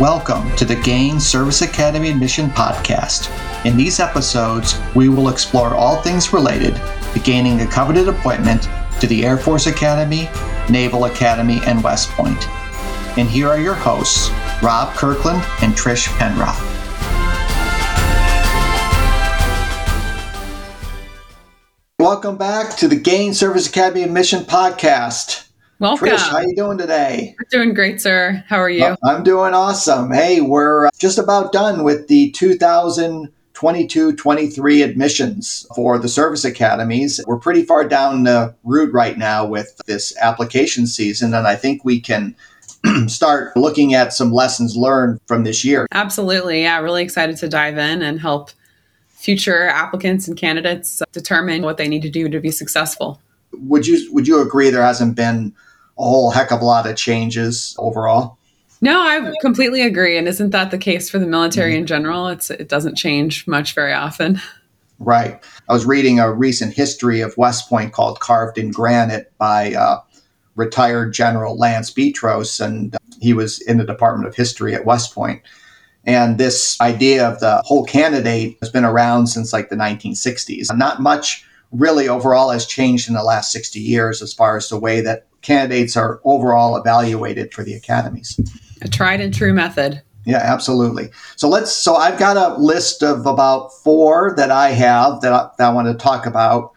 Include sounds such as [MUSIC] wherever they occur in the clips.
Welcome to the Gain Service Academy Admission Podcast. In these episodes, we will explore all things related to gaining a coveted appointment to the Air Force Academy, Naval Academy, and West Point. And here are your hosts, Rob Kirkland and Trish Penroth. Welcome back to the Gain Service Academy Admission Podcast. Welcome. Trish, how you doing today? I'm doing great, sir. How are you? I'm doing awesome. Hey, we're uh, just about done with the 2022-23 admissions for the service academies. We're pretty far down the route right now with this application season, and I think we can [CLEARS THROAT] start looking at some lessons learned from this year. Absolutely. Yeah, really excited to dive in and help future applicants and candidates determine what they need to do to be successful. Would you would you agree there hasn't been a whole heck of a lot of changes overall. No, I completely agree. And isn't that the case for the military mm-hmm. in general? It's it doesn't change much very often. Right. I was reading a recent history of West Point called Carved in Granite by uh, retired General Lance Betros, and he was in the Department of History at West Point. And this idea of the whole candidate has been around since like the 1960s. Not much really overall has changed in the last 60 years as far as the way that candidates are overall evaluated for the academies. A tried and true method. Yeah, absolutely. So let's. So I've got a list of about four that I have that I, that I want to talk about.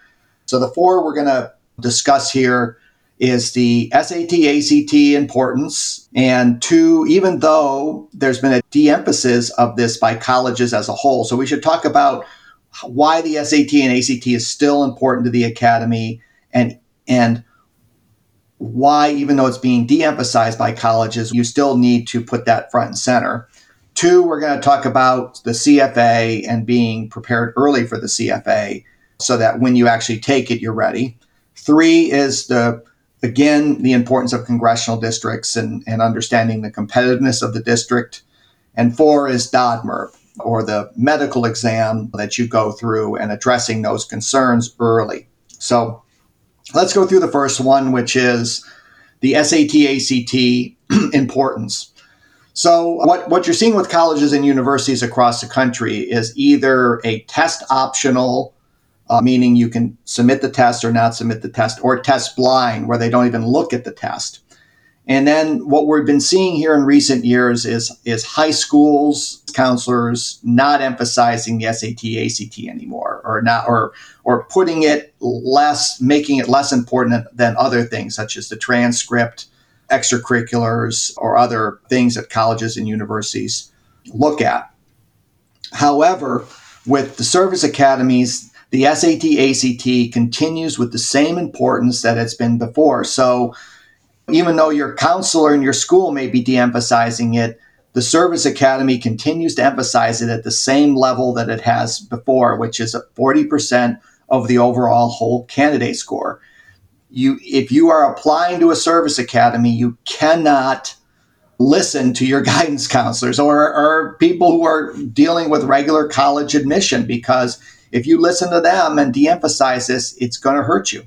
So the four we're going to discuss here is the SAT ACT importance, and two, even though there's been a de-emphasis of this by colleges as a whole, so we should talk about why the SAT and ACT is still important to the academy, and and why, even though it's being de emphasized by colleges, you still need to put that front and center. Two, we're going to talk about the CFA and being prepared early for the CFA so that when you actually take it, you're ready. Three is the again the importance of congressional districts and, and understanding the competitiveness of the district. And four is DODMER, or the medical exam that you go through and addressing those concerns early. So Let's go through the first one, which is the SAT [CLEARS THROAT] ACT importance. So, what, what you're seeing with colleges and universities across the country is either a test optional, uh, meaning you can submit the test or not submit the test, or test blind, where they don't even look at the test. And then what we've been seeing here in recent years is, is high schools, counselors not emphasizing the SAT, ACT anymore, or not, or or putting it less, making it less important than other things such as the transcript, extracurriculars, or other things that colleges and universities look at. However, with the service academies, the SAT, ACT continues with the same importance that it's been before. So even though your counselor in your school may be de emphasizing it, the Service Academy continues to emphasize it at the same level that it has before, which is 40% of the overall whole candidate score. You, if you are applying to a service academy, you cannot listen to your [LAUGHS] guidance counselors or, or people who are dealing with regular college admission because if you listen to them and de emphasize this, it's going to hurt you.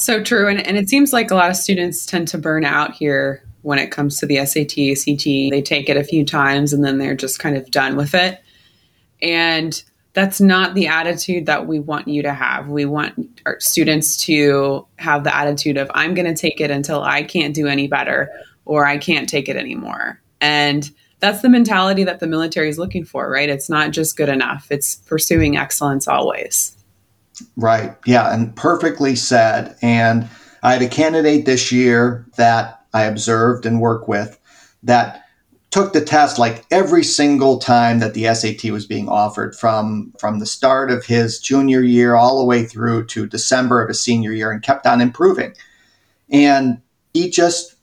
So true. And, and it seems like a lot of students tend to burn out here when it comes to the SAT, ACT. They take it a few times and then they're just kind of done with it. And that's not the attitude that we want you to have. We want our students to have the attitude of, I'm going to take it until I can't do any better or I can't take it anymore. And that's the mentality that the military is looking for, right? It's not just good enough, it's pursuing excellence always. Right. Yeah. And perfectly said. And I had a candidate this year that I observed and worked with that took the test like every single time that the SAT was being offered from from the start of his junior year all the way through to December of his senior year and kept on improving. And he just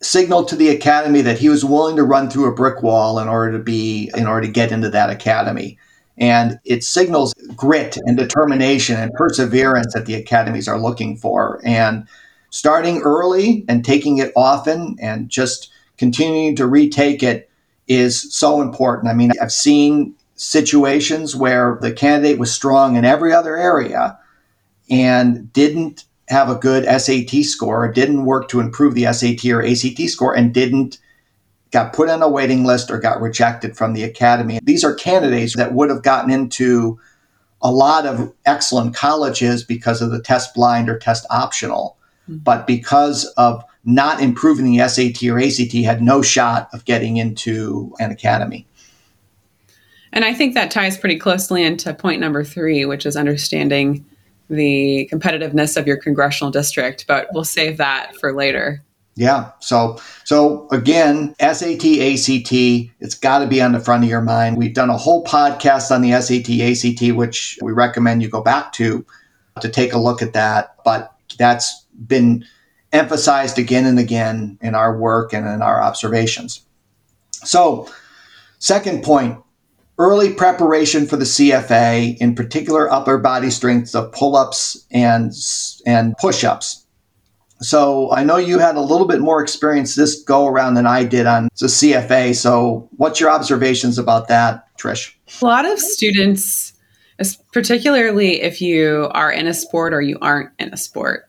signaled to the academy that he was willing to run through a brick wall in order to be in order to get into that academy and it signals grit and determination and perseverance that the academies are looking for. And starting early and taking it often and just continuing to retake it is so important. I mean, I've seen situations where the candidate was strong in every other area and didn't have a good SAT score, didn't work to improve the SAT or ACT score, and didn't got put on a waiting list or got rejected from the academy. These are candidates that would have gotten into a lot of excellent colleges because of the test blind or test optional. Mm-hmm. But because of not improving the SAT or ACT, had no shot of getting into an academy. And I think that ties pretty closely into point number three, which is understanding the competitiveness of your congressional district. But we'll save that for later. Yeah. So so again, SAT, ACT, it's got to be on the front of your mind. We've done a whole podcast on the SAT, ACT, which we recommend you go back to to take a look at that. But that's been emphasized again and again in our work and in our observations. So, second point, early preparation for the CFA, in particular upper body strengths of pull-ups and and push-ups so I know you had a little bit more experience this go around than I did on the CFA. So what's your observations about that, Trish? A lot of students, particularly if you are in a sport or you aren't in a sport,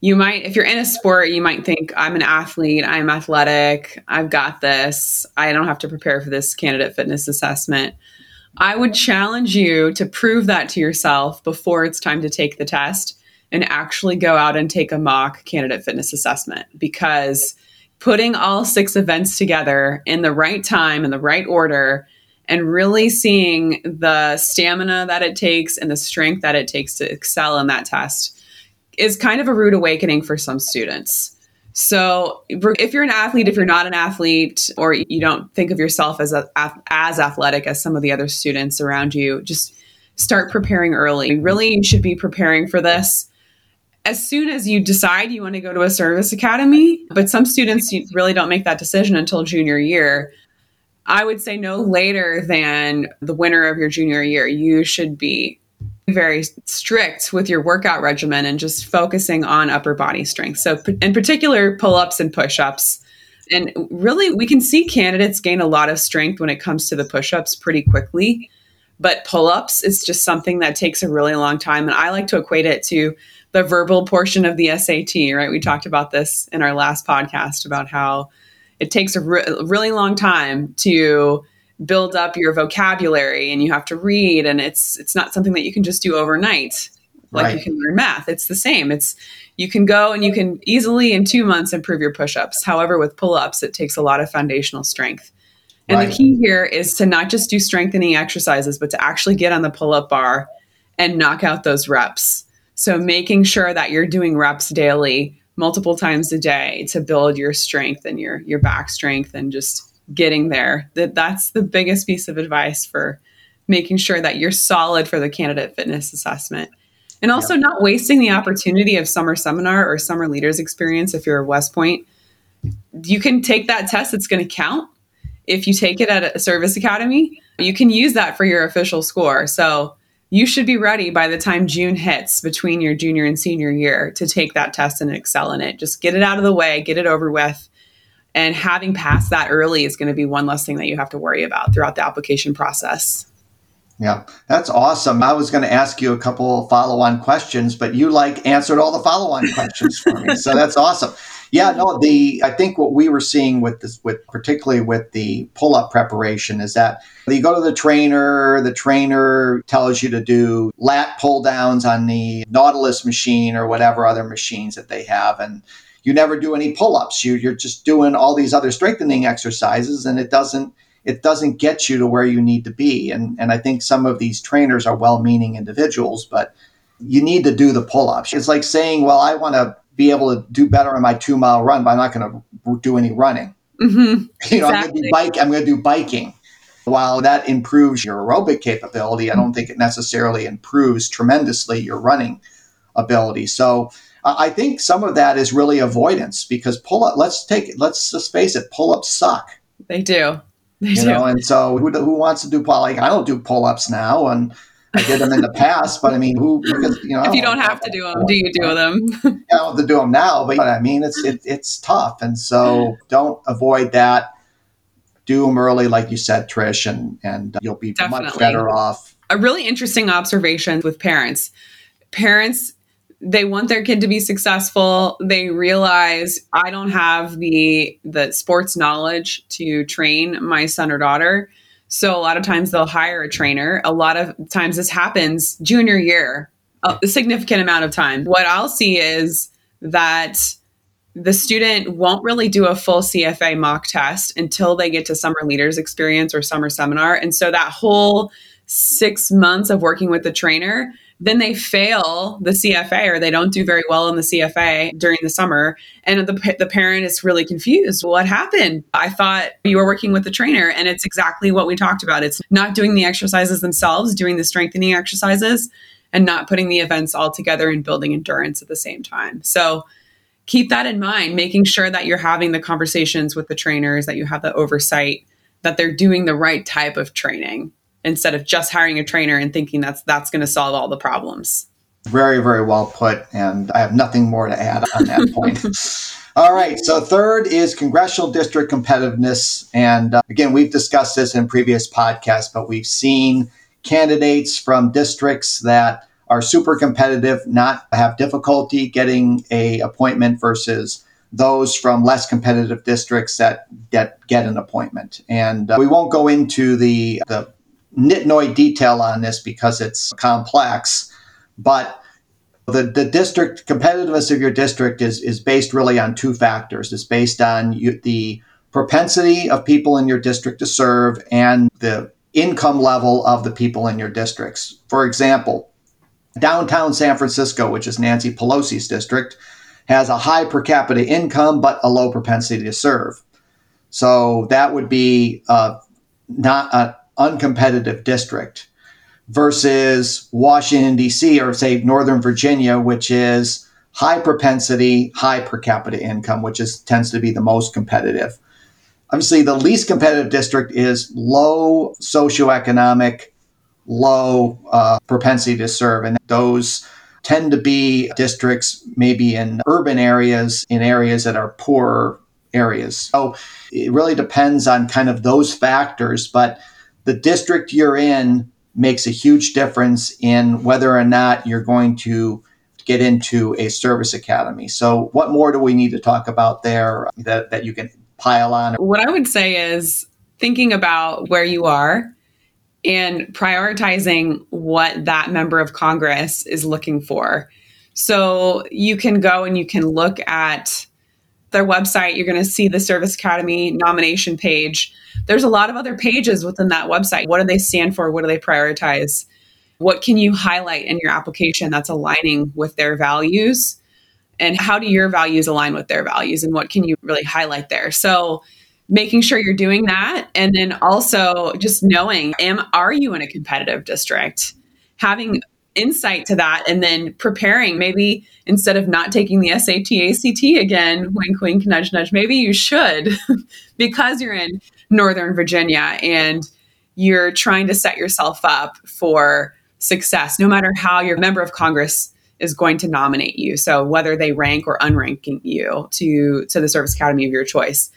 you might, if you're in a sport, you might think, I'm an athlete, I'm athletic, I've got this, I don't have to prepare for this candidate fitness assessment. I would challenge you to prove that to yourself before it's time to take the test and actually go out and take a mock candidate fitness assessment because putting all six events together in the right time in the right order and really seeing the stamina that it takes and the strength that it takes to excel in that test is kind of a rude awakening for some students. So, if you're an athlete, if you're not an athlete, or you don't think of yourself as a, as athletic as some of the other students around you, just start preparing early. Really, you should be preparing for this as soon as you decide you want to go to a service academy, but some students really don't make that decision until junior year. I would say no later than the winter of your junior year. You should be very strict with your workout regimen and just focusing on upper body strength. So, in particular, pull ups and push ups. And really, we can see candidates gain a lot of strength when it comes to the push ups pretty quickly. But pull ups is just something that takes a really long time. And I like to equate it to the verbal portion of the SAT, right? We talked about this in our last podcast about how it takes a re- really long time to build up your vocabulary and you have to read and it's it's not something that you can just do overnight like right. you can learn math it's the same it's you can go and you can easily in 2 months improve your push-ups however with pull-ups it takes a lot of foundational strength and right. the key here is to not just do strengthening exercises but to actually get on the pull-up bar and knock out those reps so making sure that you're doing reps daily, multiple times a day to build your strength and your your back strength and just getting there. That that's the biggest piece of advice for making sure that you're solid for the candidate fitness assessment. And also yeah. not wasting the opportunity of summer seminar or summer leaders experience if you're at West Point. You can take that test, it's going to count. If you take it at a service academy, you can use that for your official score. So you should be ready by the time June hits between your junior and senior year to take that test and excel in it. Just get it out of the way, get it over with. And having passed that early is going to be one less thing that you have to worry about throughout the application process. Yeah, that's awesome. I was going to ask you a couple follow on questions, but you like answered all the follow on questions for me. So that's awesome. Yeah, no, the I think what we were seeing with this with particularly with the pull-up preparation is that you go to the trainer, the trainer tells you to do lat pull downs on the Nautilus machine or whatever other machines that they have and you never do any pull-ups. You you're just doing all these other strengthening exercises and it doesn't it doesn't get you to where you need to be. And and I think some of these trainers are well-meaning individuals, but you need to do the pull-ups. It's like saying, well, I want to be able to do better on my two mile run, but I'm not going to do any running. Mm-hmm. You know, exactly. I'm going to do bike. I'm going to do biking. While that improves your aerobic capability, I don't think it necessarily improves tremendously your running ability. So uh, I think some of that is really avoidance because pull up. Let's take it. Let's just face it. Pull ups suck. They do. [LAUGHS] They you do. know, and so who, who wants to do pull? Like I don't do pull ups now, and I did them in the past, but I mean, who? Because, you know, if you don't have to do them, do you do them? [LAUGHS] I don't have to do them now, but I mean, it's it, it's tough, and so don't avoid that. Do them early, like you said, Trish, and and you'll be Definitely. much better off. A really interesting observation with parents. Parents they want their kid to be successful. They realize I don't have the the sports knowledge to train my son or daughter. So a lot of times they'll hire a trainer. A lot of times this happens junior year, a significant amount of time. What I'll see is that the student won't really do a full CFA mock test until they get to summer leaders experience or summer seminar. And so that whole six months of working with the trainer, then they fail the CFA or they don't do very well in the CFA during the summer. And the, the parent is really confused. What happened? I thought you were working with the trainer. And it's exactly what we talked about. It's not doing the exercises themselves, doing the strengthening exercises, and not putting the events all together and building endurance at the same time. So, keep that in mind, making sure that you're having the conversations with the trainers, that you have the oversight, that they're doing the right type of training instead of just hiring a trainer and thinking that's that's going to solve all the problems. Very, very well put. And I have nothing more to add on that [LAUGHS] point. All right. So, third is congressional district competitiveness. And uh, again, we've discussed this in previous podcasts, but we've seen candidates from districts that are super competitive, not have difficulty getting a appointment versus those from less competitive districts that get get an appointment. And uh, we won't go into the the nitnoid detail on this because it's complex, but the, the district competitiveness of your district is is based really on two factors. It's based on you, the propensity of people in your district to serve and the income level of the people in your districts. For example, Downtown San Francisco, which is Nancy Pelosi's district, has a high per capita income but a low propensity to serve. So that would be uh, not an uncompetitive district versus Washington, D.C., or say Northern Virginia, which is high propensity, high per capita income, which is tends to be the most competitive. Obviously, the least competitive district is low socioeconomic low uh, propensity to serve. And those tend to be districts maybe in urban areas, in areas that are poorer areas. So it really depends on kind of those factors, but the district you're in makes a huge difference in whether or not you're going to get into a service academy. So what more do we need to talk about there that, that you can pile on? What I would say is thinking about where you are and prioritizing what that member of Congress is looking for. So you can go and you can look at their website. You're going to see the Service Academy nomination page. There's a lot of other pages within that website. What do they stand for? What do they prioritize? What can you highlight in your application that's aligning with their values? And how do your values align with their values? And what can you really highlight there? So making sure you're doing that and then also just knowing am are you in a competitive district having insight to that and then preparing. Maybe instead of not taking the SAT ACT again wink wink nudge nudge maybe you should [LAUGHS] because you're in northern Virginia and you're trying to set yourself up for success no matter how your member of congress is going to nominate you. So whether they rank or unranking you to to the service academy of your choice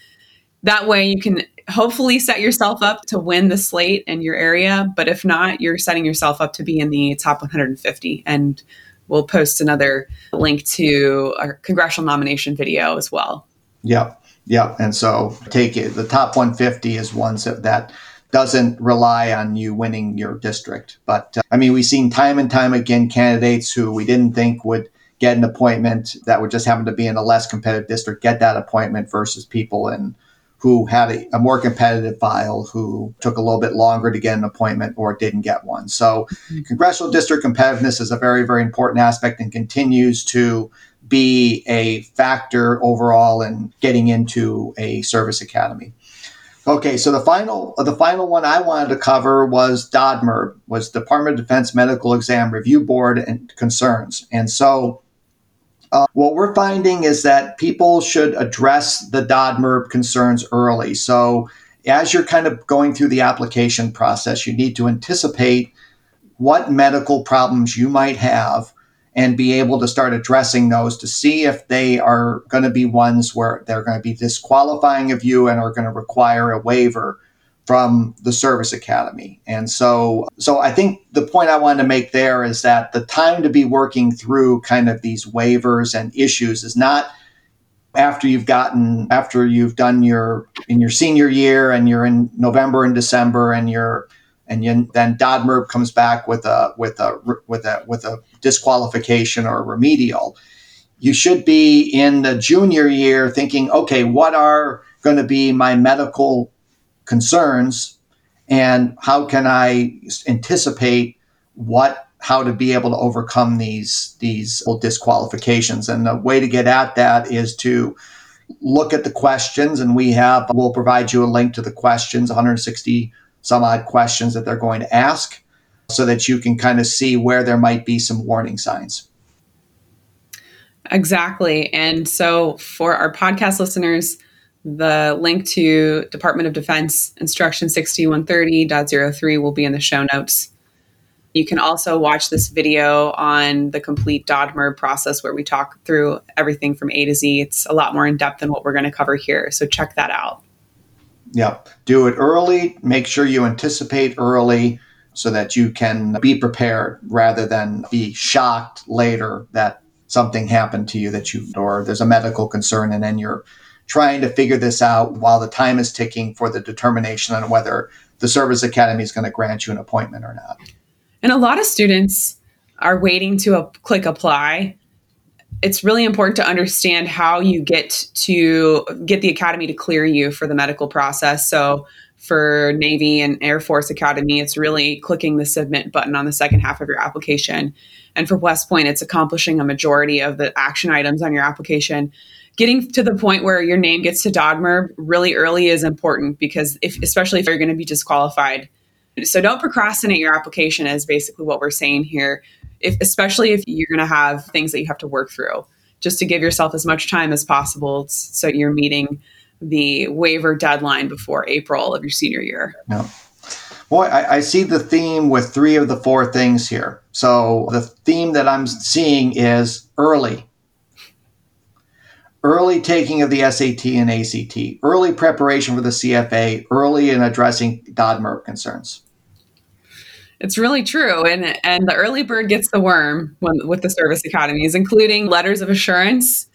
that way you can hopefully set yourself up to win the slate in your area but if not you're setting yourself up to be in the top 150 and we'll post another link to our congressional nomination video as well. Yep yep and so take it the top 150 is ones that, that doesn't rely on you winning your district but uh, i mean we've seen time and time again candidates who we didn't think would get an appointment that would just happen to be in a less competitive district get that appointment versus people in who had a, a, more competitive file who took a little bit longer to get an appointment or didn't get one. So, mm-hmm. congressional district competitiveness is a very, very important aspect and continues to be a factor overall in getting into a service academy. Okay, so the final the final one I wanted to cover was DODMER, was Department of Defense Medical Exam Review Board and concerns. And so uh, what we're finding is that people should address the DODMER concerns early. So, as you're kind of going through the application process, you need to anticipate what medical problems you might have and be able to start addressing those to see if they are going to be ones where they're going to be disqualifying of you and are going to require a waiver from the service academy. And so so I think the point I wanted to make there is that the time to be working through kind of these waivers and issues is not after you've gotten after you've done your in your senior year and you're in November and December and you're and you, then DodMERB comes back with a with a with a with a disqualification or a remedial. You should be in the junior year thinking, okay, what are going to be my medical concerns and how can I anticipate what how to be able to overcome these these disqualifications? And the way to get at that is to look at the questions and we have we'll provide you a link to the questions 160 some odd questions that they're going to ask so that you can kind of see where there might be some warning signs. Exactly. And so for our podcast listeners the link to Department of Defense Instruction 6130.03 will be in the show notes. You can also watch this video on the complete DodMERB process where we talk through everything from A to Z. It's a lot more in depth than what we're going to cover here. So check that out. Yep. Do it early. Make sure you anticipate early so that you can be prepared rather than be shocked later that something happened to you that you or there's a medical concern and then you're trying to figure this out while the time is ticking for the determination on whether the service academy is going to grant you an appointment or not. And a lot of students are waiting to click apply. It's really important to understand how you get to get the academy to clear you for the medical process. So for Navy and Air Force Academy, it's really clicking the submit button on the second half of your application. And for West Point, it's accomplishing a majority of the action items on your application getting to the point where your name gets to DodMERB really early is important because if especially if you're going to be disqualified. So don't procrastinate your application is basically what we're saying here. If especially if you're going to have things that you have to work through, just to give yourself as much time as possible so you're meeting the waiver deadline before April of your senior year. Yeah. Boy, I, I, see the theme with three of the four things here. So the theme that I'm seeing is early early taking of the SAT and ACT, early preparation for the CFA, early in addressing DodMERB concerns. It's really true. And, and the early bird gets the worm when, with the service academies, including letters of assurance,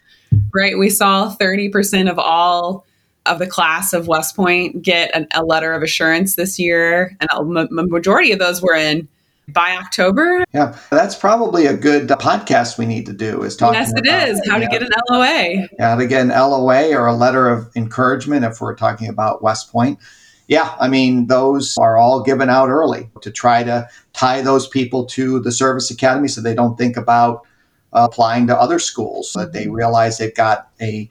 right? We saw 30% of all of the class of West Point get an, a letter of assurance this year. And a majority of those were in by October. Yeah, that's probably a good podcast we need to do. Is talking. Yes, it about, is. How yeah, to get an LOA. How to get an LOA or a letter of encouragement if we're talking about West Point. Yeah, I mean those are all given out early to try to tie those people to the service academy so they don't think about uh, applying to other schools. That they realize they've got a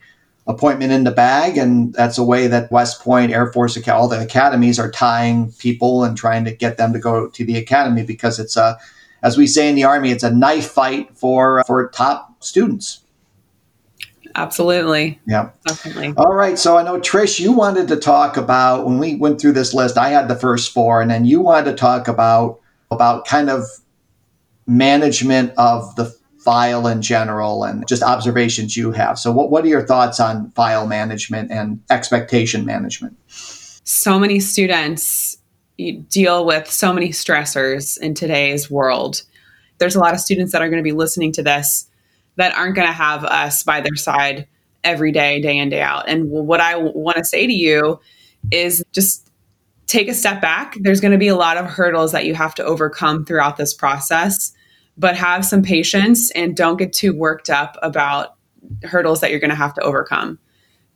appointment in the bag. And that's a way that West Point, Air Force, all the academies are tying people and trying to get them to go to the academy because it's a, as we say in the Army, it's a knife fight for, for top students. Absolutely. Yeah. Definitely. All right. So I know, Trish, you wanted to talk about when we went through this list, I had the first four, and then you wanted to talk about about kind of management of the file in general and just observations you have. So, what, what are your thoughts on file management and expectation management? So many students deal with so many stressors in today's world. There's a lot of students that are going to be listening to this that aren't going to have us by their side every day, day in, day out. And what I want to say to you is just take a step back. There's going to be a lot of hurdles that you have to overcome throughout this process but have some patience and don't get too worked up about hurdles that you're going to have to overcome.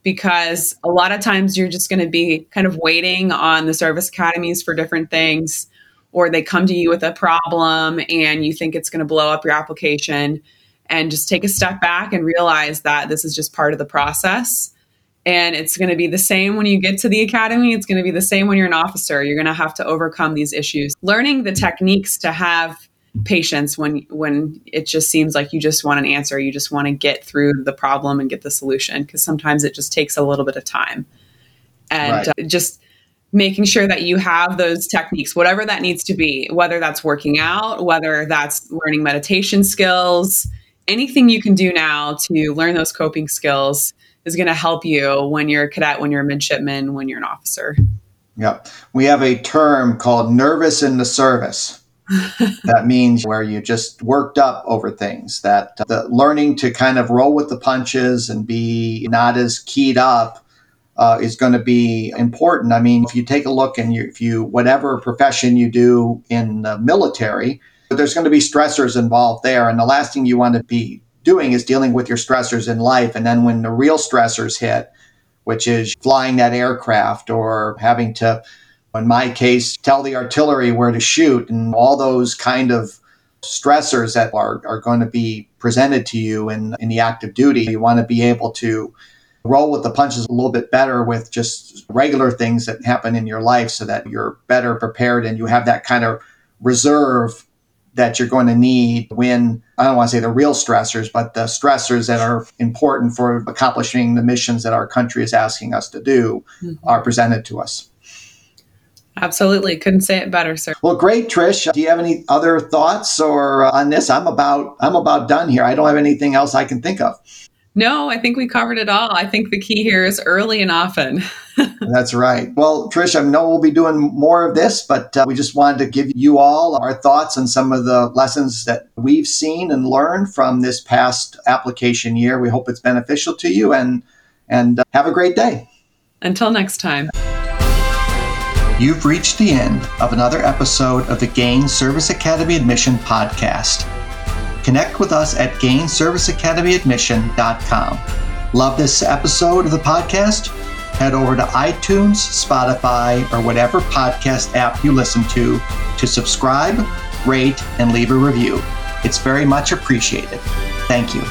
Because a lot of times you're just going to be kind of waiting on the service academies for different things or they come to you with a problem and you think it's going to blow up your application and just take a step back and realize that this is just part of the process. And it's going to be the same when you get to the academy it's going to be the same when you're an officer. You're going to have to overcome these issues. Learning the techniques to have patience when when it just seems like you just want an answer you just want to get through the problem and get the solution because sometimes it just takes a little bit of time and right. uh, just making sure that you have those techniques whatever that needs to be whether that's working out whether that's learning meditation skills anything you can do now to learn those coping skills is going to help you when you're a cadet when you're a midshipman when you're an officer Yep. We have a term called nervous in the service. [LAUGHS] that means where you just worked up over things, that the learning to kind of roll with the punches and be not as keyed up uh, is going to be important. I mean, if you take a look and you, if you, whatever profession you do in the military, there's going to be stressors involved there. And the last thing you want to be doing is dealing with your stressors in life. And then when the real stressors hit, which is flying that aircraft or having to, in my case, tell the artillery where to shoot and all those kind of stressors that are, are going to be presented to you in, in the active duty. You want to be able to roll with the punches a little bit better with just regular things that happen in your life so that you're better prepared and you have that kind of reserve that you're going to need when I don't want to say the real stressors, but the stressors that are important for accomplishing the missions that our country is asking us to do mm-hmm. are presented to us. Absolutely. Couldn't say it better, sir. Well, great, Trish. Do you have any other thoughts or uh, on this? I'm about I'm about done here. I don't have anything else I can think of. No, I think we covered it all. I think the key here is early and often. [LAUGHS] That's right. Well, Trish, I know we'll be doing more of this, but uh, we just wanted to give you all our thoughts on some of the lessons that we've seen and learned from this past application year. We hope it's beneficial to you and and uh, have a great day. Until next time. You've reached the end of another episode of the Gain Service Academy Admission podcast. Connect with us at gainserviceacademyadmission.com. Love this episode of the podcast? Head over to iTunes, Spotify, or whatever podcast app you listen to to subscribe, rate, and leave a review. It's very much appreciated. Thank you.